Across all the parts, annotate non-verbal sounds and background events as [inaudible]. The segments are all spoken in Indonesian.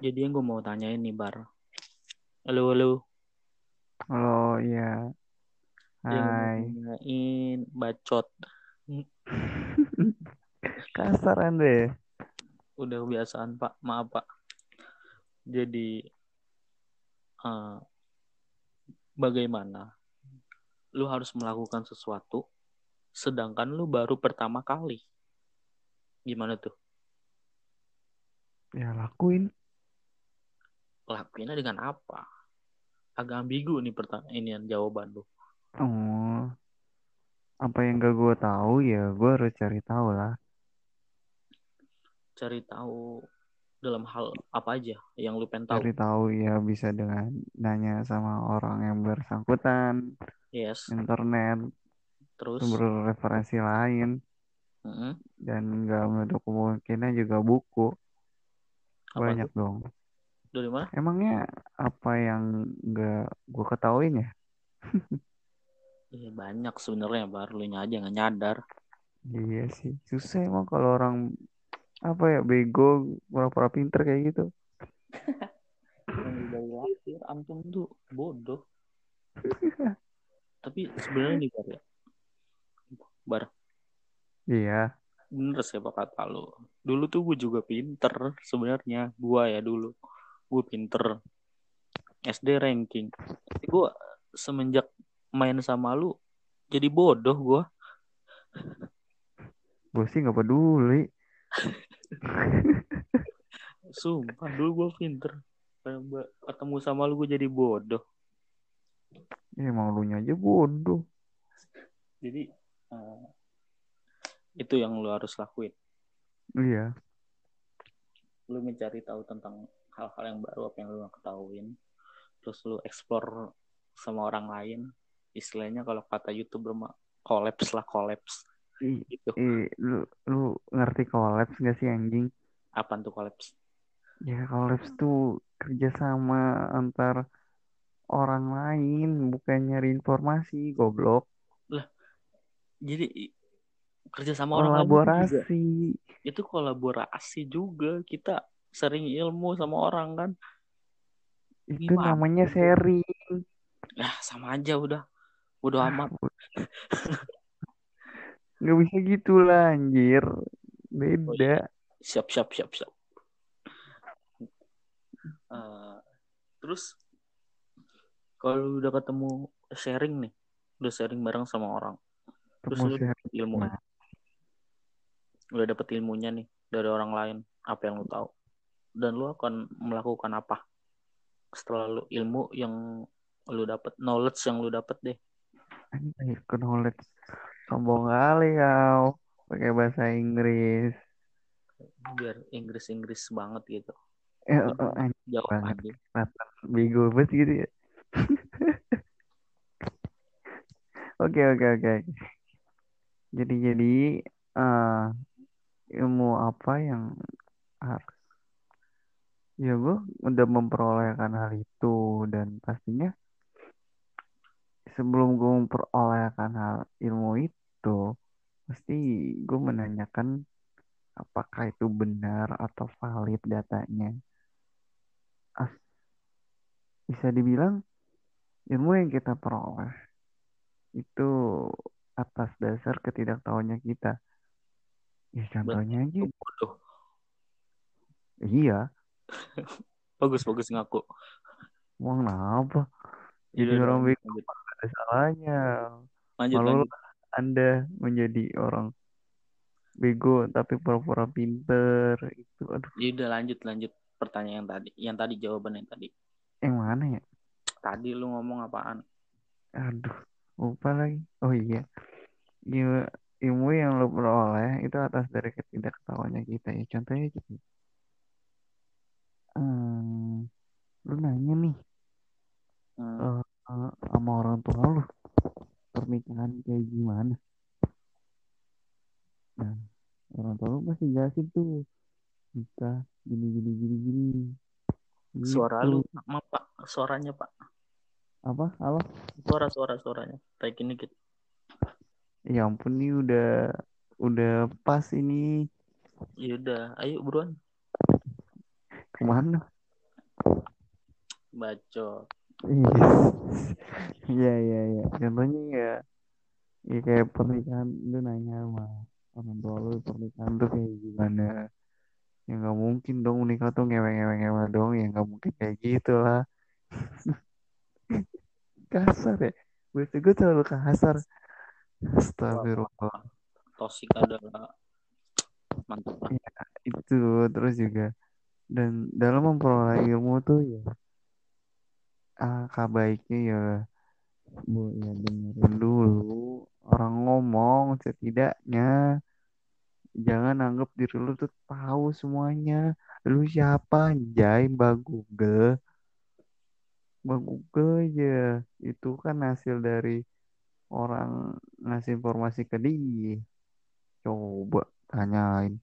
Jadi yang gue mau tanyain nih Bar. Halo halo. Oh iya. Hai. tanyain bacot. [laughs] Kasar Andre. Udah kebiasaan Pak. Maaf Pak. Jadi eh, bagaimana lu harus melakukan sesuatu sedangkan lu baru pertama kali. Gimana tuh? Ya lakuin. Lakuinnya dengan apa? Agak ambigu nih pertanyaan ini jawaban lu. Oh. Apa yang gak gue tahu ya gue harus cari tahu lah. Cari tahu dalam hal apa aja yang lu pengen tahu. Cari tahu ya bisa dengan nanya sama orang yang bersangkutan, Yes. internet, Terus sumber referensi lain, Mm-mm. dan nggak menutup kemungkinan juga buku. Apa Banyak dong. Dari mana? Emangnya apa yang nggak gue ketahuin ya? [laughs] Iya banyak sebenarnya baru lu aja nggak nyadar. Iya sih, susah emang kalau orang apa ya bego, pura-pura pinter kayak gitu. Dari lahir antum tuh bodoh. [laughs] Tapi sebenarnya nih Bar ya. Bar, Iya, bener sih apa kata lu. Dulu tuh gue juga pinter sebenarnya. Gua ya dulu. Gue pinter. SD ranking. Tapi gue semenjak main sama lu jadi bodoh gue. gue sih nggak peduli. Sumpah dulu gue pinter. Ketemu sama lu gue jadi bodoh. Ya, emang lu aja bodoh. Jadi eh, itu yang lu harus lakuin. Iya, Lu mencari tahu tentang hal-hal yang baru apa yang lu ketahuin. Terus lu explore sama orang lain. Istilahnya kalau kata youtuber mah collapse lah collapse Ih, gitu. ih, lu lu ngerti kolaps gak sih anjing? Apaan tuh collapse? Ya kolaps tuh kerjasama antar orang lain, bukan nyari informasi, goblok. Jadi i- kerja sama orang lain. Kolaborasi. Itu kolaborasi juga. Kita sering ilmu sama orang kan. Itu Gimana? namanya sharing. Nah sama aja udah. Udah amat. Gak bisa gitu lah anjir. Beda. siap siap siap siap Eh, terus kalau udah ketemu sharing nih udah sharing bareng sama orang terus Temu lu sharing. ilmu Nah. udah dapet ilmunya nih dari orang lain apa yang lu tahu dan lu akan melakukan apa setelah lu ilmu yang lu dapet knowledge yang lu dapet deh Anjir, ke knowledge. Sombong kali kau. Pakai bahasa Inggris. biar Inggris Inggris banget gitu Eh, anjir, jawab banget. aja bego banget gitu ya. [laughs] Oke, oke, oke. Jadi, jadi eh, ilmu apa yang harus? Ya, gue udah memperolehkan hal itu dan pastinya sebelum gue memperolehkan hal ilmu itu, pasti gue menanyakan apakah itu benar atau valid datanya. As, bisa dibilang ilmu yang kita peroleh itu atas dasar ketidaktahuannya kita. Ya contohnya aja, bodoh iya, bagus bagus ngaku mau kenapa? Jadi Yaudah, orang bego ada salahnya. lanjut Malu lanjut Anda menjadi orang bego tapi pura-pura pinter itu aduh Ya udah lanjut lanjut pertanyaan yang tadi. Yang tadi jawaban yang tadi. yang mana ya Tadi lu ngomong apaan? aduh lupa lagi oh iya ilmu, yang lo peroleh itu atas dari ketidaktahuannya kita ya contohnya gitu hmm, lu nanya nih Hmm, eh, eh, sama orang tua lu pernikahan kayak gimana nah orang tua lu pasti jelasin tuh nikah gini gini gini gini suara gitu lu sama Pak, suaranya Pak. apa halo Suara suara suaranya. Taikin dikit. ya ampun nih udah udah pas ini Ya udah, ayo buruan. Ke mana bacot [laughs] Iya iya iya. Contohnya ya, ya kayak pernikahan lu nanya sama orang tua lu pernikahan tuh kayak gimana? Ya nggak mungkin dong menikah tuh ngewe-ngewe dong. Ya nggak mungkin kayak gitu lah. [laughs] kasar ya. Gue gue terlalu kasar. Astagfirullah. tosik adalah mantap Ya, itu terus juga dan dalam memperoleh ilmu tuh ya ah baiknya ya bu ya dengerin dulu. Orang ngomong setidaknya jangan anggap diri lu tuh tahu semuanya. Lu siapa anjay? Mbak Google. Mbak Google aja. Itu kan hasil dari orang ngasih informasi ke dia. Coba tanyain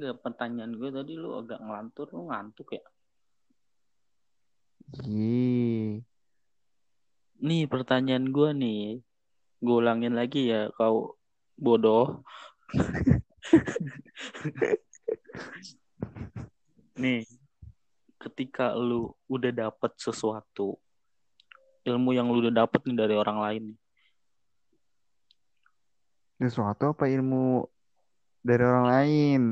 enggak pertanyaan gue tadi lu agak ngelantur lu ngantuk ya? Ih, nih pertanyaan gue nih. Gue ulangin lagi ya kau bodoh. [laughs] Nih ketika lu udah dapet sesuatu ilmu yang lu udah dapet nih dari orang lain nih. Sesuatu apa ilmu dari orang lain?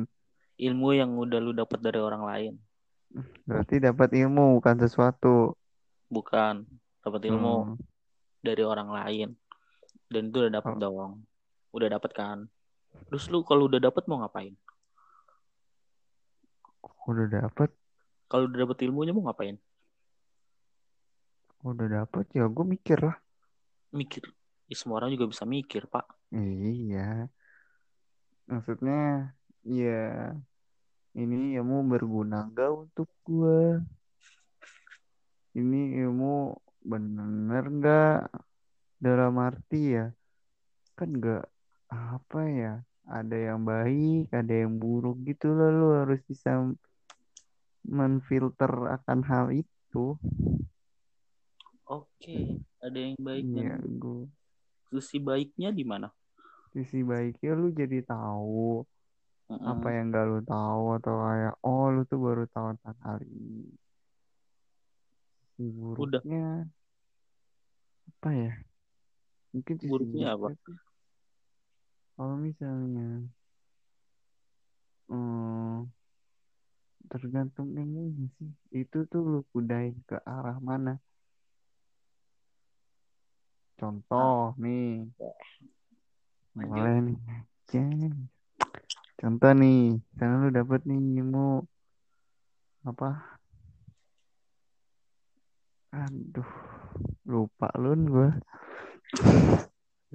Ilmu yang udah lu dapet dari orang lain. Berarti dapat ilmu bukan sesuatu. bukan dapat ilmu Hmm, dari orang lain. Dan itu udah dapet Oh. dong udah dapet kan? Terus lu kalau udah dapet mau ngapain? Udah dapat, kalau udah dapet ilmunya mau ngapain? Udah dapat ya gue mikir lah. mikir. Ya, semua orang juga bisa mikir pak. Iya. Maksudnya ya ini ilmu berguna gak untuk gue? Ini ilmu bener gak? Dalam arti ya kan gak apa ya? Ada yang baik, ada yang buruk gitu loh. Lu harus bisa menfilter akan hal itu. oke ada yang baik Iya, gue sisi baiknya di mana sisi baiknya lu jadi tahu. Apa yang gak lu tahu atau kayak oh lu tuh baru tahu tentang hal ini. Udah. buruknya apa ya? Mungkin sisi Buruknya apa? Kalau misalnya hmm, tergantung ilmunya sih. Itu tuh lu kudain ke arah mana? Contoh nih. Lanjut. Boleh nih. Contoh nih, karena lu dapet nih ilmu apa? Aduh, lupa lun gua.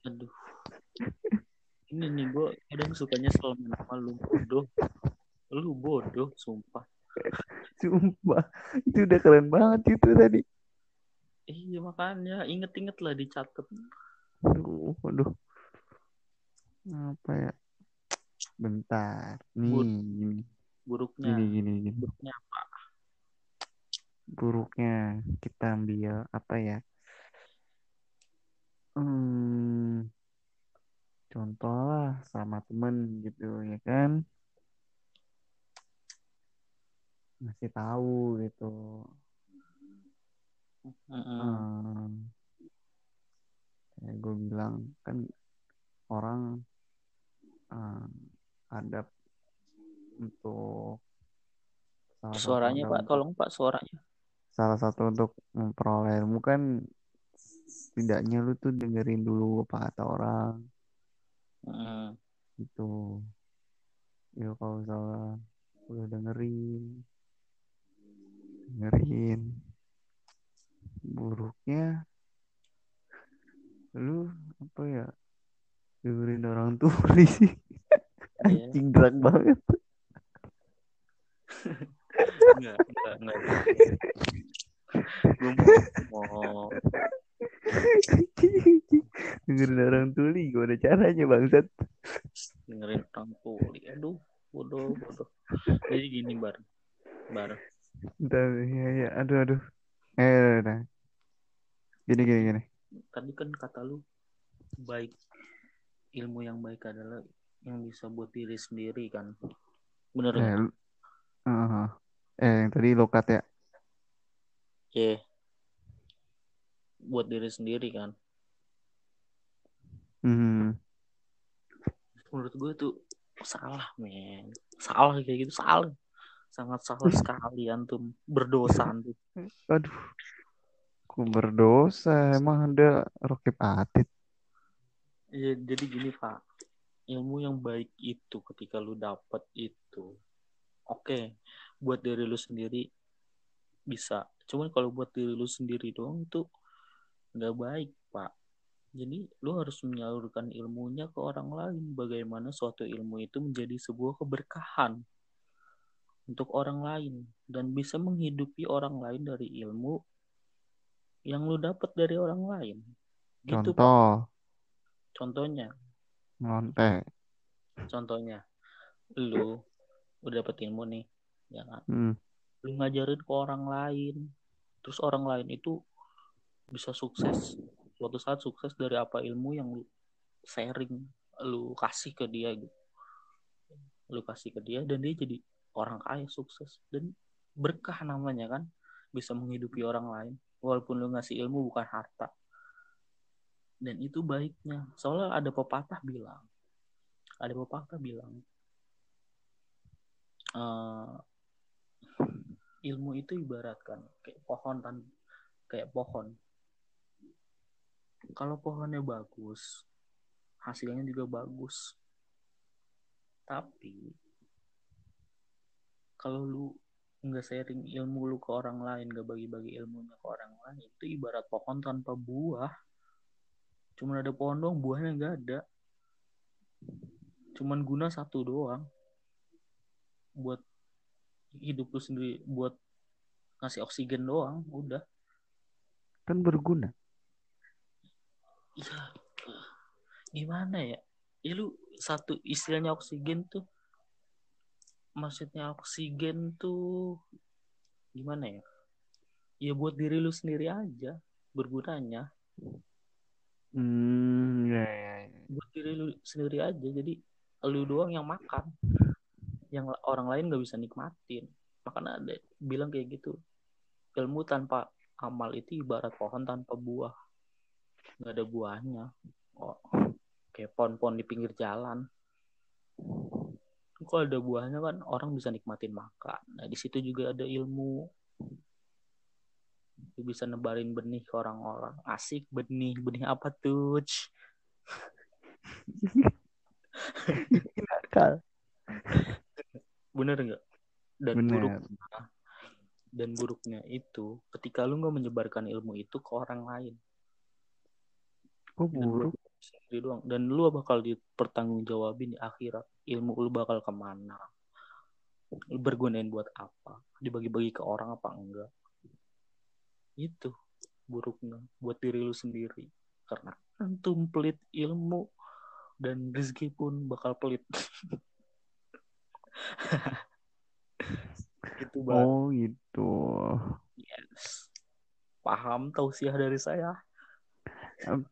aduh ini nih gue kadang suka nyesel sama lu bodoh lu bodoh sumpah Sumpah, itu udah keren banget itu tadi. iya makanya inget-inget lah dicatat Aduh, aduh. Apa ya? Bentar. Nih, Bur- gini, buruknya gini, gini, gini. buruknya apa Buruknya kita ambil apa ya? Hmm, contoh lah sama temen gitu ya kan? Ngasih tahu gitu. Mm-mm. Hmm, kayak gue bilang kan orang hmm, adab untuk salah satu suaranya pak? Untuk- tolong pak suaranya. Salah satu untuk memperoleh ilmu. Kan setidaknya lu tuh dengerin dulu apa kata orang. Mm. gitu. Ya kalau misalnya udah dengerin dengerin. Buruknya lu apa ya? Dengerin orang tuli [laughs] sih. Anjing drag banget. Enggak enggak enggak. Gue mau, mau. Dengerin orang tuli gimana caranya bangsat? Dengerin orang tuli. Aduh bodoh bodoh. Jadi gini bar. Bar. Bentar, ya ya aduh aduh. Eh udah. gini gini gini. Tadi kan kata lu baik ilmu yang baik adalah yang bisa buat diri sendiri kan bener eh, nggak? lu- Heeh. tadi lo cut ya. ya buat diri sendiri kan Hmm. menurut gue tuh salah men salah kayak gitu salah sangat salah [laughs] sekali antum berdosa antum Aduh. Ku berdosa. Emang ada Rokib Atit. ya, jadi gini pak ilmu yang baik itu ketika lu dapet itu. Oke buat diri lu sendiri bisa. Cuman kalau buat diri lu sendiri doang itu nggak baik pak. Jadi lu harus menyalurkan ilmunya ke orang lain. Bagaimana suatu ilmu itu menjadi sebuah keberkahan untuk orang lain dan bisa menghidupi orang lain dari ilmu yang lu dapat dari orang lain. Gitu pak. Contoh. contohnya Ngontek. contohnya lu udah dapet ilmu nih ya kan? Hmm. lu ngajarin ke orang lain terus orang lain itu bisa sukses. Suatu saat sukses dari apa ilmu yang lu sharing lu kasih ke dia gitu. Lu kasih ke dia dan dia jadi orang kaya sukses. Dan berkah namanya kan bisa menghidupi orang lain. Walaupun lu ngasih ilmu bukan harta dan itu baiknya. Soalnya ada pepatah bilang ada pepatah bilang eh, ilmu itu ibaratkan kayak pohon kan kayak pohon. Kalau pohonnya bagus hasilnya juga bagus. Tapi kalau lu nggak sharing ilmu lu ke orang lain nggak bagi-bagi ilmunya ke orang lain itu ibarat pohon tanpa buah cuman ada pohon doang buahnya nggak ada cuman guna satu doang buat hidup lu sendiri buat ngasih oksigen doang udah Kan berguna. Iya, gimana ya? Ya lu satu istilahnya oksigen tuh, maksudnya oksigen tuh gimana ya? Ya buat diri lu sendiri aja bergunanya, Hmm. Ya, ya, ya. buat diri lu sendiri aja. Jadi lu doang yang makan, yang orang lain nggak bisa nikmatin. Makanya ada bilang kayak gitu, ilmu tanpa amal itu ibarat pohon tanpa buah, nggak ada buahnya. Oh, kayak pohon-pohon di pinggir jalan. Kalau ada buahnya kan orang bisa nikmatin makan. Nah di situ juga ada ilmu. Bisa nebarin benih ke orang-orang. Asik benih, benih apa tuh? Nakal. Bener nggak? Dan Bener. buruknya, dan buruknya itu ketika lu nggak menyebarkan ilmu itu ke orang lain. Kok buruk? sendiri doang. Dan lu bakal dipertanggungjawabin di akhirat. Ilmu lu bakal ke mana? Lu bergunain buat apa? Dibagi-bagi ke orang apa enggak? Itu buruknya buat diri lu sendiri. Karena antum pelit ilmu dan rezeki pun bakal pelit. [laughs] itu bang. Oh gitu. Yes. Paham tausiah dari saya?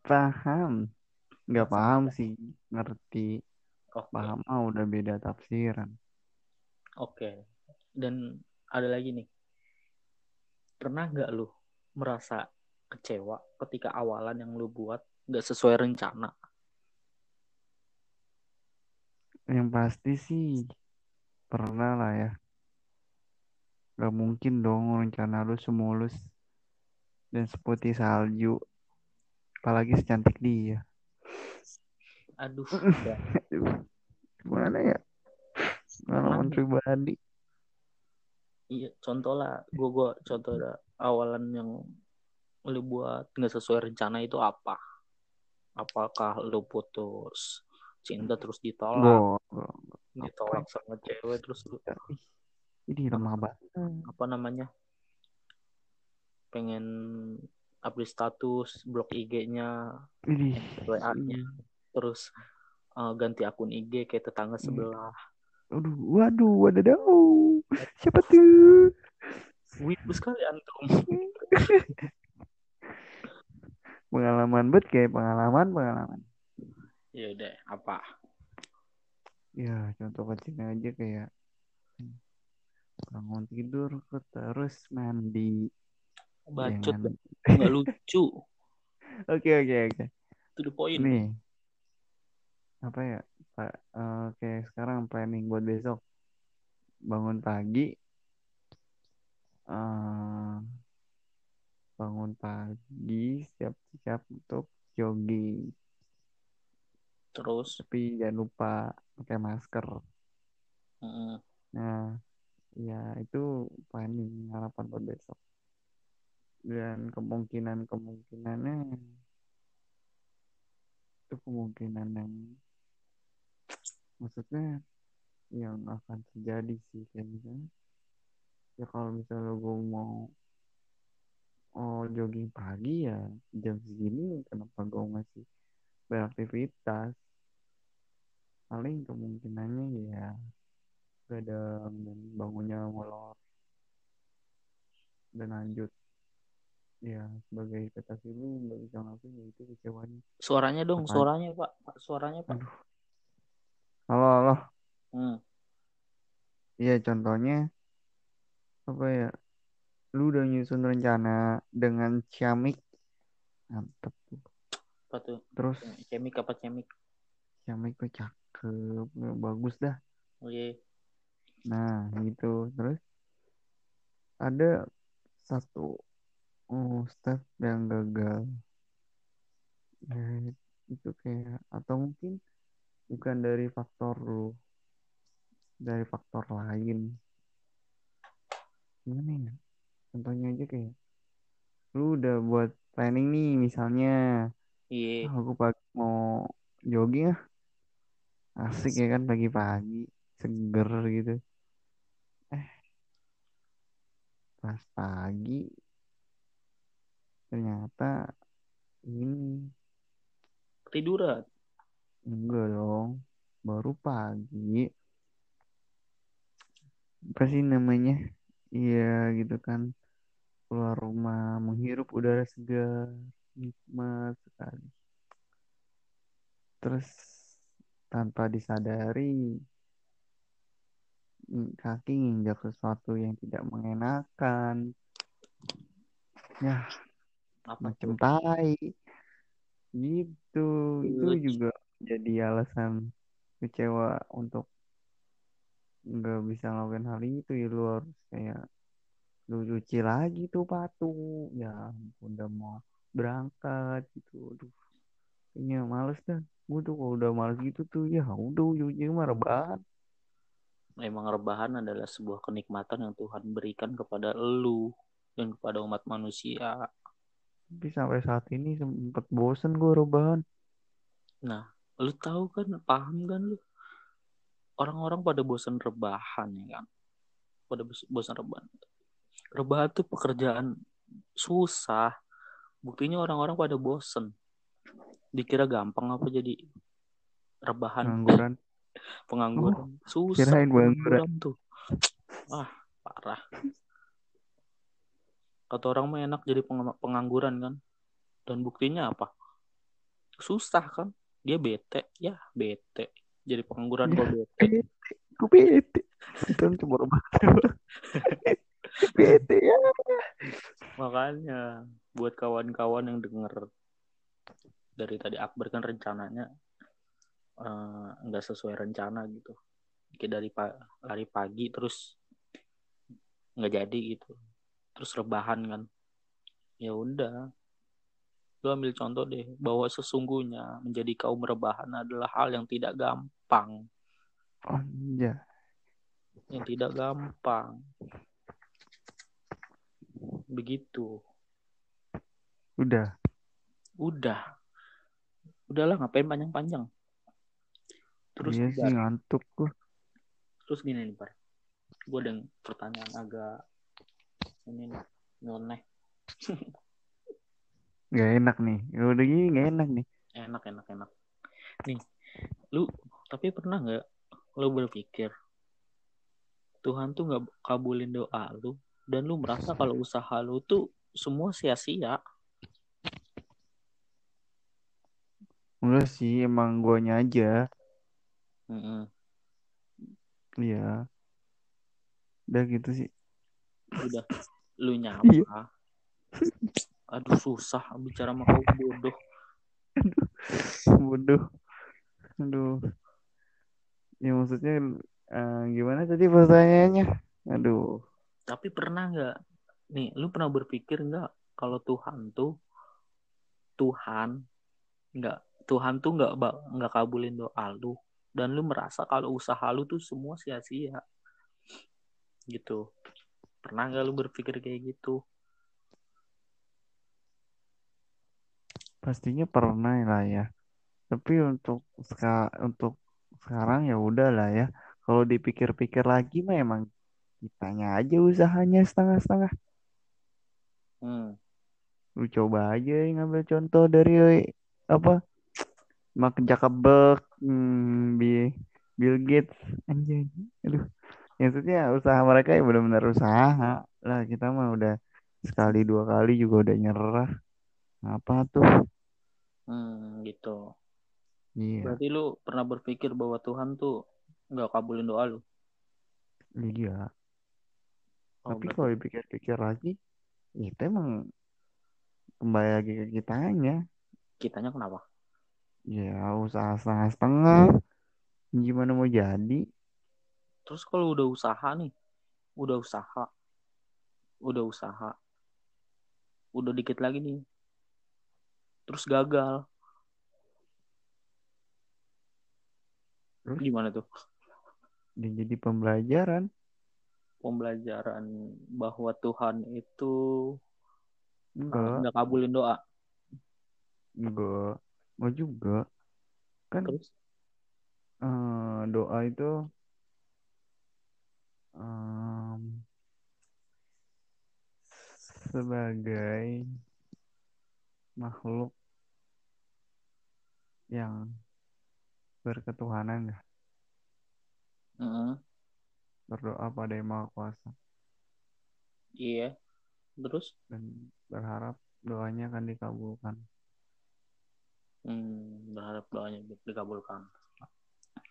Paham. Nggak paham sih. Ngerti. Oke. Paham ah udah beda tafsiran. Oke. Dan ada lagi nih. Pernah nggak lu merasa kecewa ketika awalan yang lu buat nggak sesuai rencana? Yang pasti sih pernah lah ya. Gak mungkin dong rencana lu semulus dan seputih salju. Apalagi secantik dia. Aduh, [laughs] Gimana ya? Pengalaman Mana? pribadi. iya. Contoh lah, gua gua contoh lah, awalan yang lu buat nggak sesuai rencana itu apa? Apakah lu putus cinta terus ditolak, Gue ditolak sama cewek terus lu ini lemah banget. apa namanya pengen update status blok IG-nya WA-nya terus uh, ganti akun IG kayak tetangga sebelah Aduh, waduh, wadadah. Siapa tuh? Wibu sekali antum Pengalaman bet kayak pengalaman, pengalaman. ya udah apa Ya, contoh kecilnya aja kayak bangun tidur terus mandi Bacot, Jangan- nggak lucu. [laughs] oke oke oke To the point. nih apa ya pak eh, oke sekarang planning buat besok bangun pagi bangun pagi siap-siap untuk jogging. Terus, tapi jangan lupa pakai masker. Mm, Nah, ya itu planning harapan buat besok. Dan kemungkinan kemungkinannya itu kemungkinan yang maksudnya yang akan terjadi sih kayak misalnya ya kalau misalnya gue mau oh jogging pagi ya jam segini kenapa gue masih beraktivitas paling kemungkinannya ya begadang dan bangunnya molor dan lanjut ya sebagai kata lu nggak bisa ngapain ya itu kecewanya suaranya dong, Apaan? suaranya Pak. Pak, Suaranya Pak. Aduh. halo halo Hmm. iya contohnya apa ya lu udah nyusun rencana dengan ciamik mantep tuh. Apa tuh? terus Cemik apa cemik? ciamik tuh cakep bagus dah Oh iya. Nah, gitu. Terus ada satu oh, step yang gagal. Ya, itu kayak atau mungkin bukan dari faktor lu, dari faktor lain. Gimana ya? Contohnya aja kayak lu udah buat planning nih misalnya Iya. ah, aku pagi mau jogging ah asik ya kan pagi-pagi seger gitu eh pas pagi ternyata ini Tiduran. enggak dong baru pagi apa sih namanya iya gitu kan. Keluar rumah menghirup udara segar nikmat sekali. Terus tanpa disadari kaki nginjak sesuatu yang tidak mengenakan. Ya Apa macam tai. Gitu. Itu juga jadi alasan kecewa untuk nggak bisa ngelakuin hal itu ya lu harus kayak lu cuci lagi tuh patu ya ampun, udah mau berangkat gitu. Aduh kayaknya males dah. Gue tuh kalau udah males gitu tuh ya udah ujung-ujungnya mah rebahan. Memang rebahan adalah sebuah kenikmatan yang Tuhan berikan kepada elu dan kepada umat manusia. tapi sampai saat ini sempet bosen gue rebahan. Lu tahu kan, paham kan lu? Orang-orang pada bosan rebahan ya kan? Pada bos- bosan rebahan. Rebahan tuh pekerjaan susah. Buktinya orang-orang pada bosan. Dikira gampang apa jadi rebahan pengangguran [laughs] pengangguran. Susah kirain pengangguran. tuh. Ah, parah. Kata orang mah enak jadi peng- pengangguran kan. Dan buktinya apa? Susah kan? Dia bete, ya bete. Jadi pengangguran kok bete. gue bete itu cuma doang. [laughs] bete ya Makanya buat kawan-kawan yang denger dari tadi Akbar kan rencananya eh, nggak sesuai rencana gitu. Kayak dari pa- lari pagi terus nggak jadi gitu. Terus rebahan kan. Ya udah. Lu ambil contoh deh bahwa sesungguhnya menjadi kaum rebahan adalah hal yang tidak gampang, oh iya yang tidak gampang. Begitu. udah Udah. Udahlah ngapain panjang-panjang. Terus iya sih ngantuk gue terus gini nih, Bar. Gue ada pertanyaan agak ini nih, nyeleneh. [laughs] Gak enak nih. Udah gini gak enak nih. Enak, enak, enak. Nih, lu tapi pernah nggak lu berpikir Tuhan tuh nggak kabulin doa lu dan lu merasa kalau usaha lu tuh semua sia-sia. Enggak sih, emang guanya aja. Iya. udah gitu sih udah lu nyapa Iya. [laughs] aduh susah bicara sama kau bodoh. [laughs] Bodoh. Aduh. Ya maksudnya eh, gimana tadi pertanyaannya? Aduh. Tapi pernah nggak? Nih lu pernah berpikir nggak kalau Tuhan tuh Tuhan nggak Tuhan tuh nggak nggak kabulin doa lu dan lu merasa kalau usaha lu tuh semua sia-sia. Gitu. Pernah nggak lu berpikir kayak gitu pastinya pernah lah ya. Tapi untuk seka- untuk sekarang ya udah lah ya. Kalau dipikir-pikir lagi mah emang kitanya aja usahanya setengah-setengah. Hmm. lu coba aja yang ngambil contoh dari apa Mark Zuckerberg hmm, Bi- Bill Gates. Anjay aduh. Maksudnya usaha mereka ya benar-benar usaha lah. Kita mah udah sekali dua kali juga udah nyerah apa tuh? Hmm, gitu. Iya. Berarti lu pernah berpikir bahwa Tuhan tuh nggak kabulin doa lu? Iya Oh, tapi berarti- kalau dipikir-pikir lagi itu emang kembali lagi ke kitanya. Kitanya kenapa? Ya usaha setengah-setengah gimana mau jadi? Terus kalau udah usaha nih udah usaha udah usaha udah dikit lagi nih terus gagal. Terus? gimana tuh? Dia jadi pembelajaran. Pembelajaran bahwa Tuhan itu enggak nggak. kabulin doa. Enggak enggak juga. Kan terus? eh, doa itu em, sebagai makhluk yang berketuhanan ya, Heeh, berdoa pada yang maha kuasa. Iya. Terus? Dan berharap doanya akan dikabulkan. Hmm, berharap doanya dikabulkan.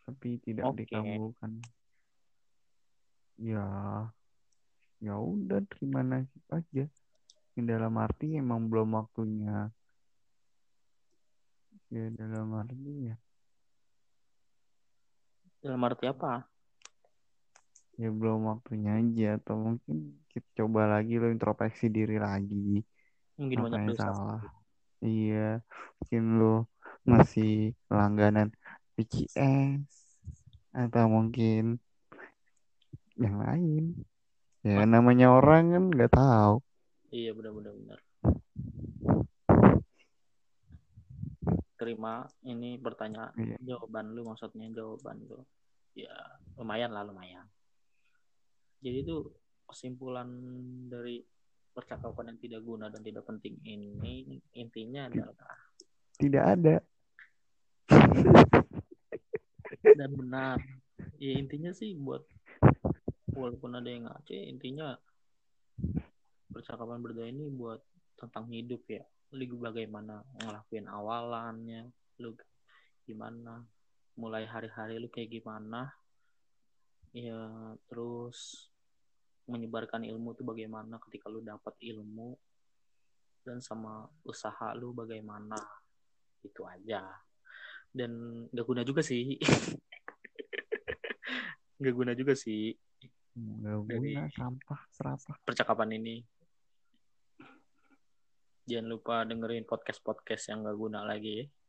Tapi tidak Oke. dikabulkan. Ya ya udah terima nasib aja. Yang dalam arti emang belum waktunya ya dalam arti ya. Dalam arti apa? Ya belum waktunya aja atau mungkin kita coba lagi lo introspeksi diri lagi. Mungkin apa banyak yang salah? Iya mungkin lo masih langganan PCS atau mungkin yang lain. Ya namanya orang kan nggak tahu. Iya benar-benar terima. Ini pertanyaan Iya. jawaban lu maksudnya jawaban lu. Ya lumayan lah lumayan. Jadi itu kesimpulan dari percakapan yang tidak guna dan tidak penting ini intinya adalah tidak ada. Dan benar. Ya intinya sih buat walaupun ada yang ngace intinya percakapan berdua ini buat tentang hidup ya lu bagaimana ngelakuin awalannya? Lu gimana? Mulai hari-hari lu kayak gimana? Ya terus menyebarkan ilmu tuh bagaimana ketika lu dapat ilmu? Dan sama usaha lu bagaimana? Itu aja. Dan gak guna juga sih. [laughs] Gak guna juga sih. Dari- guna sampah serapah percakapan ini jangan lupa dengerin podcast podcast yang gak guna lagi. ya